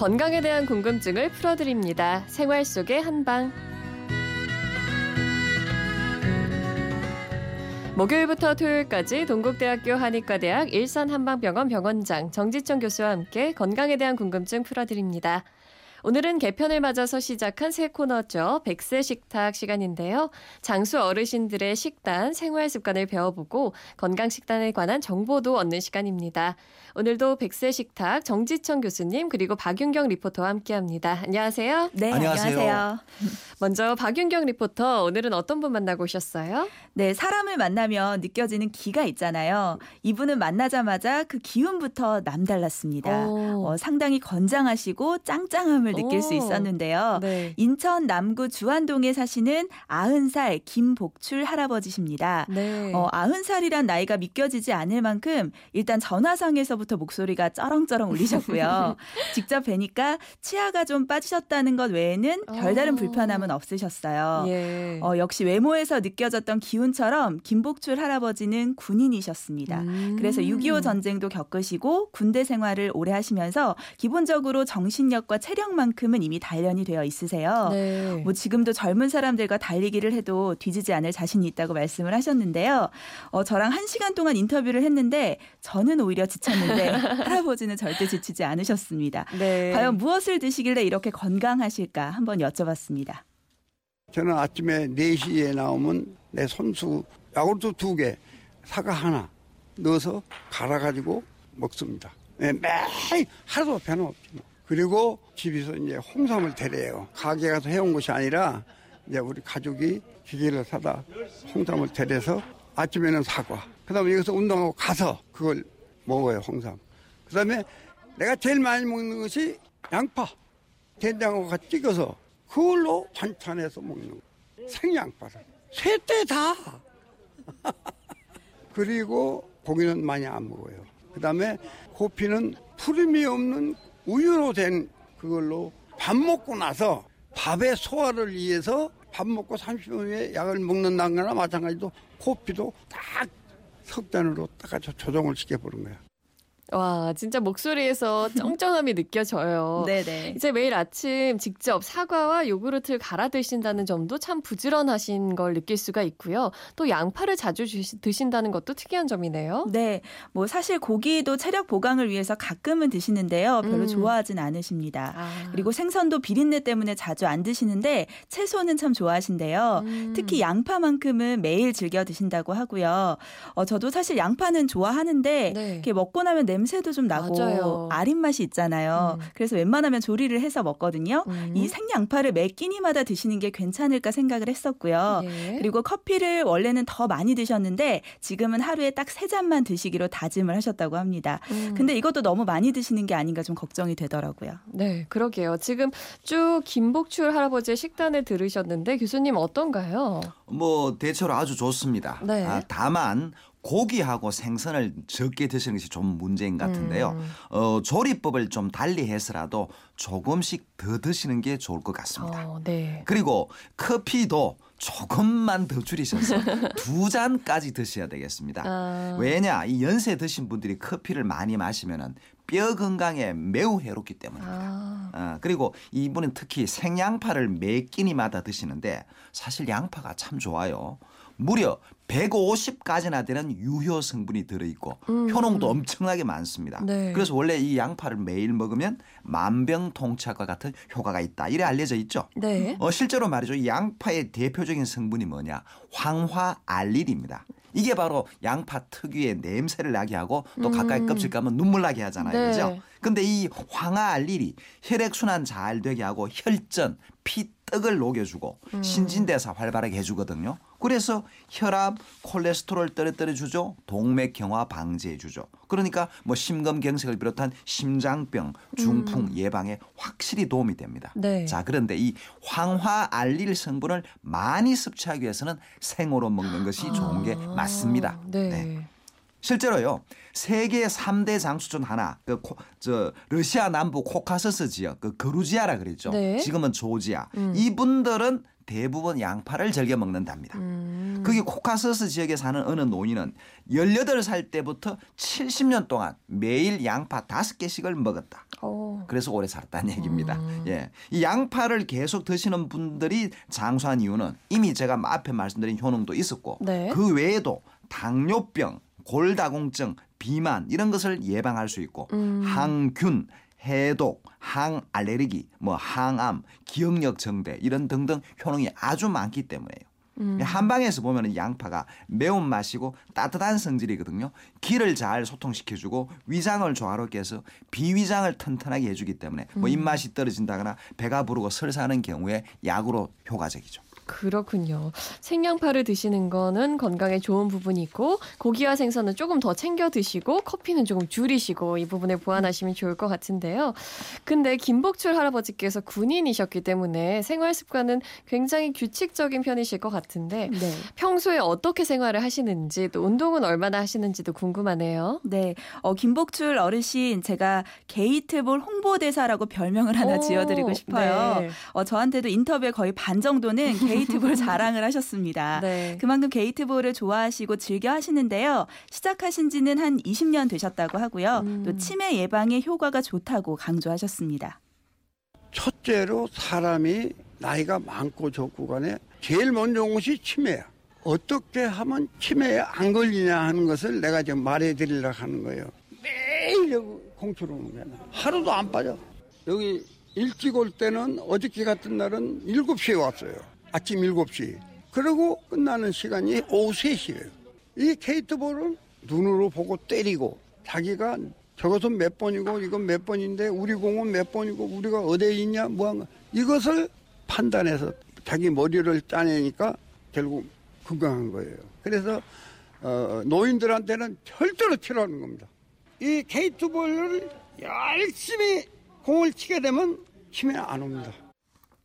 건강에 대한 궁금증을 풀어드립니다. 생활 속의 한방. 목요일부터 토요일까지 동국대학교 한의과대학 일산한방병원 병원장 정지청 교수와 함께 건강에 대한 궁금증 풀어드립니다. 오늘은 개편을 맞아서 시작한 새 코너죠. 백세 식탁 시간인데요. 장수 어르신들의 식단, 생활 습관을 배워보고 건강 식단에 관한 정보도 얻는 시간입니다. 오늘도 백세 식탁 정지청 교수님 그리고 박윤경 리포터와 함께합니다. 안녕하세요. 네, 안녕하세요. 안녕하세요. 먼저 박윤경 리포터 오늘은 어떤 분 만나고 오셨어요? 네, 사람을 만나면 느껴지는 기가 있잖아요. 이분은 만나자마자 그 기운부터 남달랐습니다. 어, 상당히 건장하시고 짱짱함을 느낄 오. 수 있었는데요. 네. 인천 남구 주안동에 사시는 아흔 살 김복출 할아버지십니다. 네. 어, 아흔 살이란 나이가 믿겨지지 않을 만큼 일단 전화상에서 처음부터 목소리가 쩌렁쩌렁 울리셨고요. 직접 뵈니까 치아가 좀 빠지셨다는 것 외에는 별다른 어. 불편함은 없으셨어요. 예. 어, 역시 외모에서 느껴졌던 기운처럼 김복출 할아버지는 군인이셨습니다. 음. 그래서 6.25 전쟁도 겪으시고 군대 생활을 오래 하시면서 기본적으로 정신력과 체력만 큼은 이미 단련이 되어 있으세요. 네. 뭐 지금도 젊은 사람들과 달리기를 해도 뒤지지 않을 자신이 있다고 말씀을 하셨는데요. 어, 저랑 한 시간 동안 인터뷰를 했는데 저는 오히려 지쳤는데 네, 할아버지는 절대 지치지 않으셨습니다. 네. 과연 무엇을 드시길래 이렇게 건강하실까 한번 여쭤봤습니다. 저는 아침에 4시에 나오면 내 손수 야구르트 두 개, 사과 하나 넣어서 갈아가지고 먹습니다. 네, 매일 하루도 변함없지 뭐. 그리고 집에서 이제 홍삼을 데려요. 가게 가서 해온 것이 아니라 이제 우리 가족이 기계를 사다 홍삼을 데려서 아침에는 사과. 그 다음에 여기서 운동하고 가서 그걸 먹어요, 홍삼. 그 다음에 내가 제일 많이 먹는 것이 양파. 된장하고 같이 찍어서 그걸로 반찬해서 먹는 거. 생양파를. 셋대 다. 그리고 고기는 많이 안 먹어요. 그 다음에 코피는 푸름이 없는 우유로 된 그걸로 밥 먹고 나서 밥의 소화를 위해서 밥 먹고 30분 후에 약을 먹는다는 거나 마찬가지로 코피도 딱 석단으로 딱 조정을 시켜보는 거야. 와, 진짜 목소리에서 쩡쩡함이 느껴져요. 네네. 이제 매일 아침 직접 사과와 요구르트를 갈아 드신다는 점도 참 부지런하신 걸 느낄 수가 있고요. 또 양파를 자주 드신다는 것도 특이한 점이네요. 네. 뭐 사실 고기도 체력 보강을 위해서 가끔은 드시는데요. 별로 음. 좋아하진 않으십니다. 아. 그리고 생선도 비린내 때문에 자주 안 드시는데 채소는 참 좋아하신데요. 음. 특히 양파만큼은 매일 즐겨 드신다고 하고요. 어, 저도 사실 양파는 좋아하는데 네. 이렇게 먹고 나면 냄 냄새도 좀 나고 맞아요. 아린 맛이 있잖아요. 음. 그래서 웬만하면 조리를 해서 먹거든요. 음. 이 생양파를 매 끼니마다 드시는 게 괜찮을까 생각을 했었고요. 예. 그리고 커피를 원래는 더 많이 드셨는데 지금은 하루에 딱 세 잔만 드시기로 다짐을 하셨다고 합니다. 음. 근데 이것도 너무 많이 드시는 게 아닌가 좀 걱정이 되더라고요. 네, 그러게요. 지금 쭉 김복출 할아버지의 식단을 들으셨는데 교수님 어떤가요? 뭐 대체로 아주 좋습니다. 네. 아, 다만 고기하고 생선을 적게 드시는 것이 좀 문제인 것 같은데요. 음. 어, 조리법을 좀 달리 해서라도 조금씩 더 드시는 게 좋을 것 같습니다. 어, 네. 그리고 커피도 조금만 더 줄이셔서 두 잔까지 드셔야 되겠습니다. 아. 왜냐 이 연세 드신 분들이 커피를 많이 마시면은 뼈 건강에 매우 해롭기 때문입니다. 아. 어, 그리고 이분은 특히 생양파를 매 끼니마다 드시는데 사실 양파가 참 좋아요. 무려 150가지나 되는 유효 성분이 들어있고 음. 효능도 엄청나게 많습니다. 네. 그래서 원래 이 양파를 매일 먹으면 만병통치약과 같은 효과가 있다. 이래 알려져 있죠. 네. 어, 실제로 말이죠. 이 양파의 대표적인 성분이 뭐냐? 황화알릴입니다. 이게 바로 양파 특유의 냄새를 나게 하고 또 음. 가까이 껍질 까면 눈물 나게 하잖아요. 네. 그죠? 근데 이 황화알릴이 혈액순환 잘 되게 하고 혈전, 피 떡을 녹여주고 음. 신진대사 활발하게 해주거든요. 그래서 혈압, 콜레스테롤 떨어뜨려 주죠. 동맥경화 방지해 주죠. 그러니까 뭐 심근경색을 비롯한 심장병, 중풍 음. 예방에 확실히 도움이 됩니다. 네. 자, 그런데 이 황화 알릴 성분을 많이 섭취하기 위해서는 생으로 먹는 것이 좋은 게 아. 맞습니다. 네. 네. 실제로요 세계 3대 장수 중 하나 그저 러시아 남부 코카서스 지역 그 그루지아라 그랬죠. 네. 지금은 조지아. 음. 이분들은 대부분 양파를 즐겨 먹는답니다. 음. 거기 코카서스 지역에 사는 어느 노인은 18살 때부터 70년 동안 매일 양파 5개씩을 먹었다. 오. 그래서 오래 살았다는 얘기입니다. 음. 예. 이 양파를 계속 드시는 분들이 장수한 이유는 이미 제가 앞에 말씀드린 효능도 있었고 네. 그 외에도 당뇨병, 골다공증, 비만 이런 것을 예방할 수 있고 음. 항균, 해독, 항알레르기, 뭐 항암, 기억력 정대 이런 등등 효능이 아주 많기 때문에요. 음. 한방에서 보면 양파가 매운 맛이고 따뜻한 성질이거든요. 기를 잘 소통시켜주고 위장을 조화롭게 해서 비위장을 튼튼하게 해주기 때문에 뭐 음. 입맛이 떨어진다거나 배가 부르고 설사하는 경우에 약으로 효과적이죠. 그렇군요. 생양파를 드시는 거는 건강에 좋은 부분이 있고 고기와 생선은 조금 더 챙겨 드시고 커피는 조금 줄이시고 이 부분을 보완하시면 좋을 것 같은데요. 근데 김복출 할아버지께서 군인이셨기 때문에 생활 습관은 굉장히 규칙적인 편이실 것 같은데 네. 평소에 어떻게 생활을 하시는지 또 운동은 얼마나 하시는지도 궁금하네요. 네. 어, 김복출 어르신 제가 게이트볼 홍보대사라고 별명을 하나 오, 지어드리고 싶어요. 네. 어, 저한테도 인터뷰에 거의 반 정도는 게이 게이트볼 자랑을 하셨습니다. 네. 그만큼 게이트볼을 좋아하시고 즐겨 하시는데요. 시작하신 지는 한 20년 되셨다고 하고요. 음. 또 치매 예방에 효과가 좋다고 강조하셨습니다. 첫째로 사람이 나이가 많고 적고 간에 제일 먼저 온 것이 치매야. 어떻게 하면 치매에 안 걸리냐 하는 것을 내가 지금 말해 드리려고 하는 거예요. 매일 여기 공초로 오는 거야. 하루도 안 빠져. 여기 일찍 올 때는 어저께 같은 날은 7시에 왔어요. 아침 7시. 그리고 끝나는 시간이 오후 3시예요. 이 케이트볼은 눈으로 보고 때리고 자기가 저것은 몇 번이고 이건 몇 번인데 우리 공은 몇 번이고 우리가 어디에 있냐 뭐한 이것을 판단해서 자기 머리를 짜내니까 결국 건강한 거예요. 그래서 어, 노인들한테는 절대로 치료하는 겁니다. 이 케이트볼을 열심히 공을 치게 되면 치매 안 옵니다.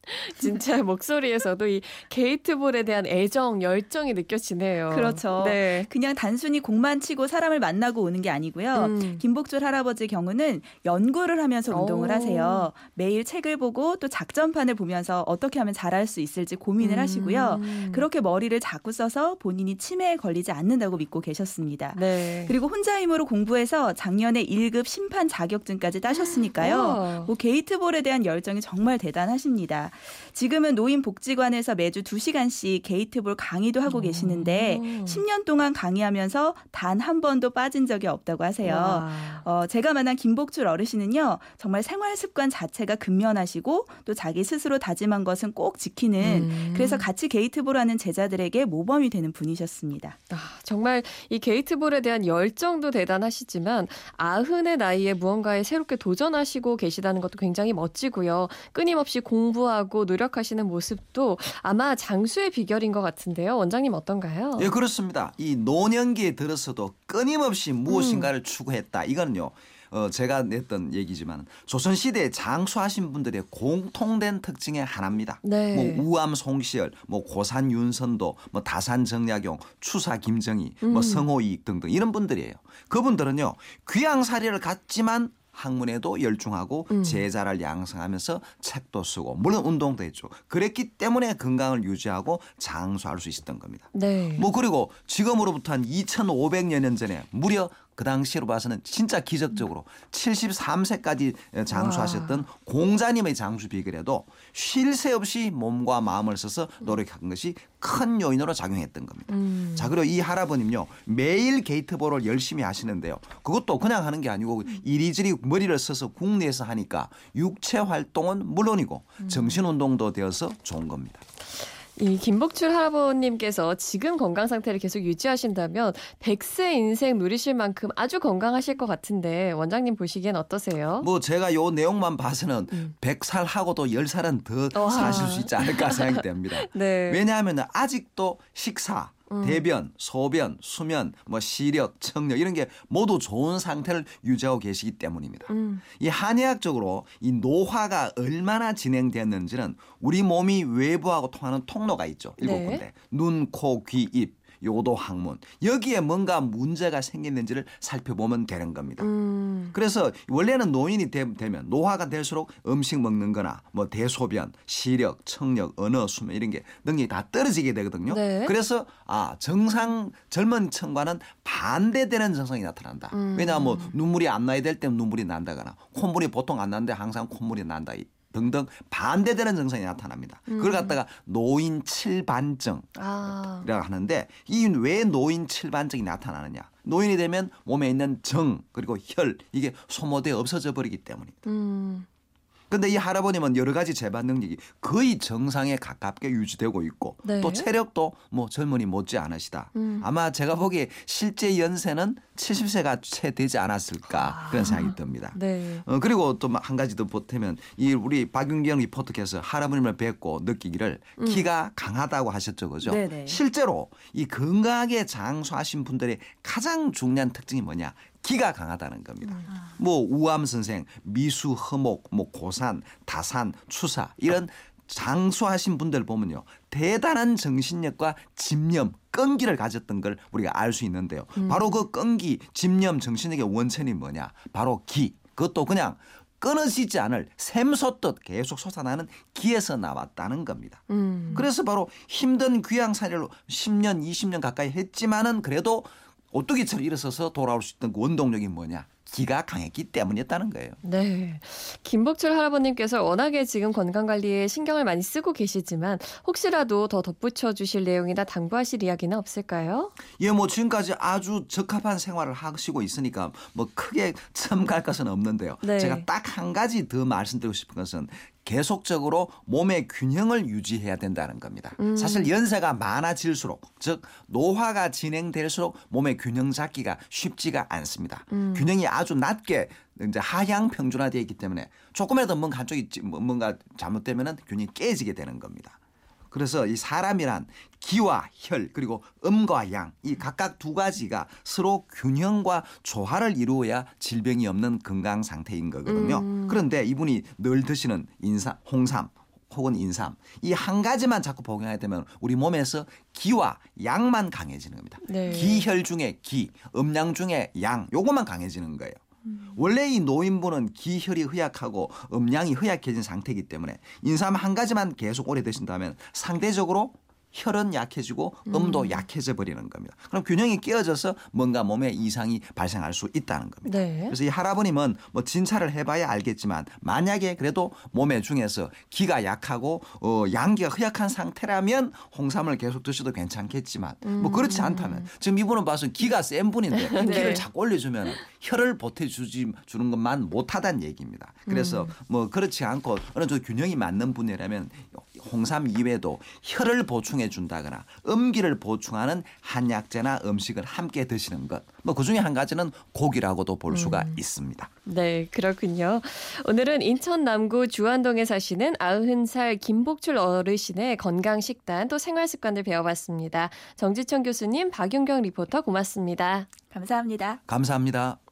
진짜 목소리에서도 이 게이트볼에 대한 애정, 열정이 느껴지네요. 그렇죠. 네. 그냥 단순히 공만 치고 사람을 만나고 오는 게 아니고요. 음. 김복철 할아버지 경우는 연구를 하면서 운동을 오. 하세요. 매일 책을 보고 또 작전판을 보면서 어떻게 하면 잘할 수 있을지 고민을 음. 하시고요. 그렇게 머리를 자꾸 써서 본인이 치매에 걸리지 않는다고 믿고 계셨습니다. 네. 그리고 혼자 힘으로 공부해서 작년에 1급 심판 자격증까지 따셨으니까요. 뭐 게이트볼에 대한 열정이 정말 대단하십니다. 지금은 노인복지관에서 매주 2시간씩 게이트볼 강의도 하고 계시는데 10년 동안 강의하면서 단 한 번도 빠진 적이 없다고 하세요. 어, 제가 만난 김복출 어르신은요. 정말 생활 습관 자체가 근면하시고 또 자기 스스로 다짐한 것은 꼭 지키는 음. 그래서 같이 게이트볼 하는 제자들에게 모범이 되는 분이셨습니다. 아, 정말 이 게이트볼에 대한 열정도 대단하시지만 아흔의 나이에 무언가에 새롭게 도전하시고 계시다는 것도 굉장히 멋지고요. 끊임없이 공부하고 하고 노력하시는 모습도 아마 장수의 비결인 것 같은데요. 원장님 어떤가요? 예, 그렇습니다. 이 노년기에 들어서도 끊임없이 무엇인가를 음. 추구했다. 이거는요. 어, 제가 냈던 얘기지만 조선시대에 장수하신 분들의 공통된 특징의 하나입니다. 네. 뭐 우암 송시열, 뭐 고산 윤선도, 뭐 다산 정약용, 추사 김정희, 뭐 음. 뭐 성호이익 등등 이런 분들이에요. 그분들은요 귀양사리를 갖지만 학문에도 열중하고 음. 제자를 양성하면서 책도 쓰고 물론 운동도 했죠. 그랬기 때문에 건강을 유지하고 장수할 수 있었던 겁니다. 네. 뭐 그리고 지금으로부터 한 2,500여 년 전에 무려 그 당시로 봐서는 진짜 기적적으로 73세까지 장수하셨던 와. 공자님의 장수 비결에도 쉴 새 없이 몸과 마음을 써서 노력한 것이 큰 요인으로 작용했던 겁니다. 음. 자, 그리고 이 할아버님요. 매일 게이트볼을 열심히 하시는데요. 그것도 그냥 하는 게 아니고 이리저리 머리를 써서 국내에서 하니까 육체 활동은 물론이고 음. 정신 운동도 되어서 좋은 겁니다. 이 김복출 할아버님께서 지금 건강 상태를 계속 유지하신다면 100세 인생 누리실 만큼 아주 건강하실 것 같은데 원장님 보시기엔 어떠세요? 뭐 제가 요 내용만 봐서는 음. 100살 하고도 10살은 더 와. 사실 수 있지 않을까 생각이 됩니다. 네. 왜냐하면 아직도 식사 음. 대변, 소변, 수면, 뭐 시력, 청력 이런 게 모두 좋은 상태를 유지하고 계시기 때문입니다. 음. 이 한의학적으로 이 노화가 얼마나 진행되었는지는 우리 몸이 외부하고 통하는 통로가 있죠. 일곱 네. 군데. 눈, 코, 귀, 입. 요도 학문 여기에 뭔가 문제가 생겼는지를 살펴보면 되는 겁니다. 음. 그래서 원래는 노인이 되, 면 노화가 될수록 음식 먹는 거나 뭐 대소변, 시력, 청력, 언어, 수면 이런 게 능력이 다 떨어지게 되거든요. 네. 그래서 아 정상 젊은 층과는 반대되는 증상이 나타난다. 음. 왜냐하면 뭐 눈물이 안 나야 될 때 눈물이 난다거나 콧물이 보통 안 나는데 항상 콧물이 난다. 등등 반대되는 증상이 나타납니다. 음. 그걸 갖다가 노인 칠반증이라고 아. 하는데 이 왜 노인 칠반증이 나타나느냐? 노인이 되면 몸에 있는 정 그리고 혈 이게 소모돼 없어져 버리기 때문입니다. 음. 근데 이 할아버님은 여러 가지 재반 능력이 거의 정상에 가깝게 유지되고 있고 네. 또 체력도 뭐 젊은이 못지 않으시다. 음. 아마 제가 보기에 실제 연세는 70세가 채 되지 않았을까 아. 그런 생각이 듭니다. 네. 어, 그리고 또 한 가지 더 보태면 이 우리 박윤경 리포터께서 할아버님을 뵙고 느끼기를 음. 키가 강하다고 하셨죠. 그죠? 네네. 실제로 이 건강하게 장수하신 분들의 가장 중요한 특징이 뭐냐? 기가 강하다는 겁니다. 음. 뭐 우암 선생, 미수, 허목, 뭐 고산, 다산, 추사 이런 장수하신 분들 보면요. 대단한 정신력과 집념, 끈기를 가졌던 걸 우리가 알 수 있는데요. 음. 바로 그 끈기, 집념, 정신력의 원천이 뭐냐? 바로 기. 그것도 그냥 끊어지지 않을 샘솟듯 계속 솟아나는 기에서 나왔다는 겁니다. 음. 그래서 바로 힘든 귀양살이를 10년, 20년 가까이 했지만은 그래도 오뚜기처럼 일어서서 돌아올 수 있던 그 원동력이 뭐냐? 기가 강했기 때문이었다는 거예요. 네. 김복철 할아버님께서 워낙에 지금 건강 관리에 신경을 많이 쓰고 계시지만 혹시라도 더 덧붙여 주실 내용이나 당부하실 이야기는 없을까요? 예, 뭐 지금까지 아주 적합한 생활을 하시고 있으니까 뭐 크게 첨갈 것은 없는데요. 네. 제가 딱 한 가지 더 말씀드리고 싶은 것은 계속적으로 몸의 균형을 유지해야 된다는 겁니다. 음. 사실 연세가 많아질수록 즉 노화가 진행될수록 몸의 균형 잡기가 쉽지가 않습니다. 음. 균형이 아주 낮게 이제 하향 평준화되어 있기 때문에 조금이라도 뭔가 한쪽이 뭔가 잘못되면은 균형이 깨지게 되는 겁니다. 그래서 이 사람이란 기와 혈 그리고 음과 양 이 각각 두 가지가 서로 균형과 조화를 이루어야 질병이 없는 건강 상태인 거거든요. 음. 그런데 이분이 늘 드시는 인삼, 홍삼 혹은 인삼 이 한 가지만 자꾸 복용하게 되면 우리 몸에서 기와 양만 강해지는 겁니다. 네. 기혈 중에 기, 음양 중에 양 요것만 강해지는 거예요. 원래 이 노인분은 기혈이 허약하고 음양이 허약해진 상태이기 때문에 인삼 한 가지만 계속 오래 드신다면 상대적으로 혈은 약해지고 음도 음. 약해져 버리는 겁니다. 그럼 균형이 깨어져서 뭔가 몸에 이상이 발생할 수 있다는 겁니다. 네. 그래서 이 할아버님은 뭐 진찰을 해봐야 알겠지만 만약에 그래도 몸에 중에서 기가 약하고 어, 양기가 허약한 상태라면 홍삼을 계속 드셔도 괜찮겠지만 음. 뭐 그렇지 않다면 지금 이분은 봐서 기가 센 분인데 네. 기를 자꾸 올려주면 혈을 보태주지 주는 것만 못하다는 얘기입니다. 그래서 음. 뭐 그렇지 않고 어느 정도 균형이 맞는 분이라면 홍삼 이외에도 혈을 보충해 준다거나 음기를 보충하는 한약재나 음식을 함께 드시는 것. 뭐 그중에 한 가지는 고기라고도 볼 수가 음. 있습니다. 네, 그렇군요. 오늘은 인천 남구 주안동에 사시는 90살 김복출 어르신의 건강 식단 또 생활 습관을 배워봤습니다. 정지청 교수님, 박윤경 리포터 고맙습니다. 감사합니다. 감사합니다.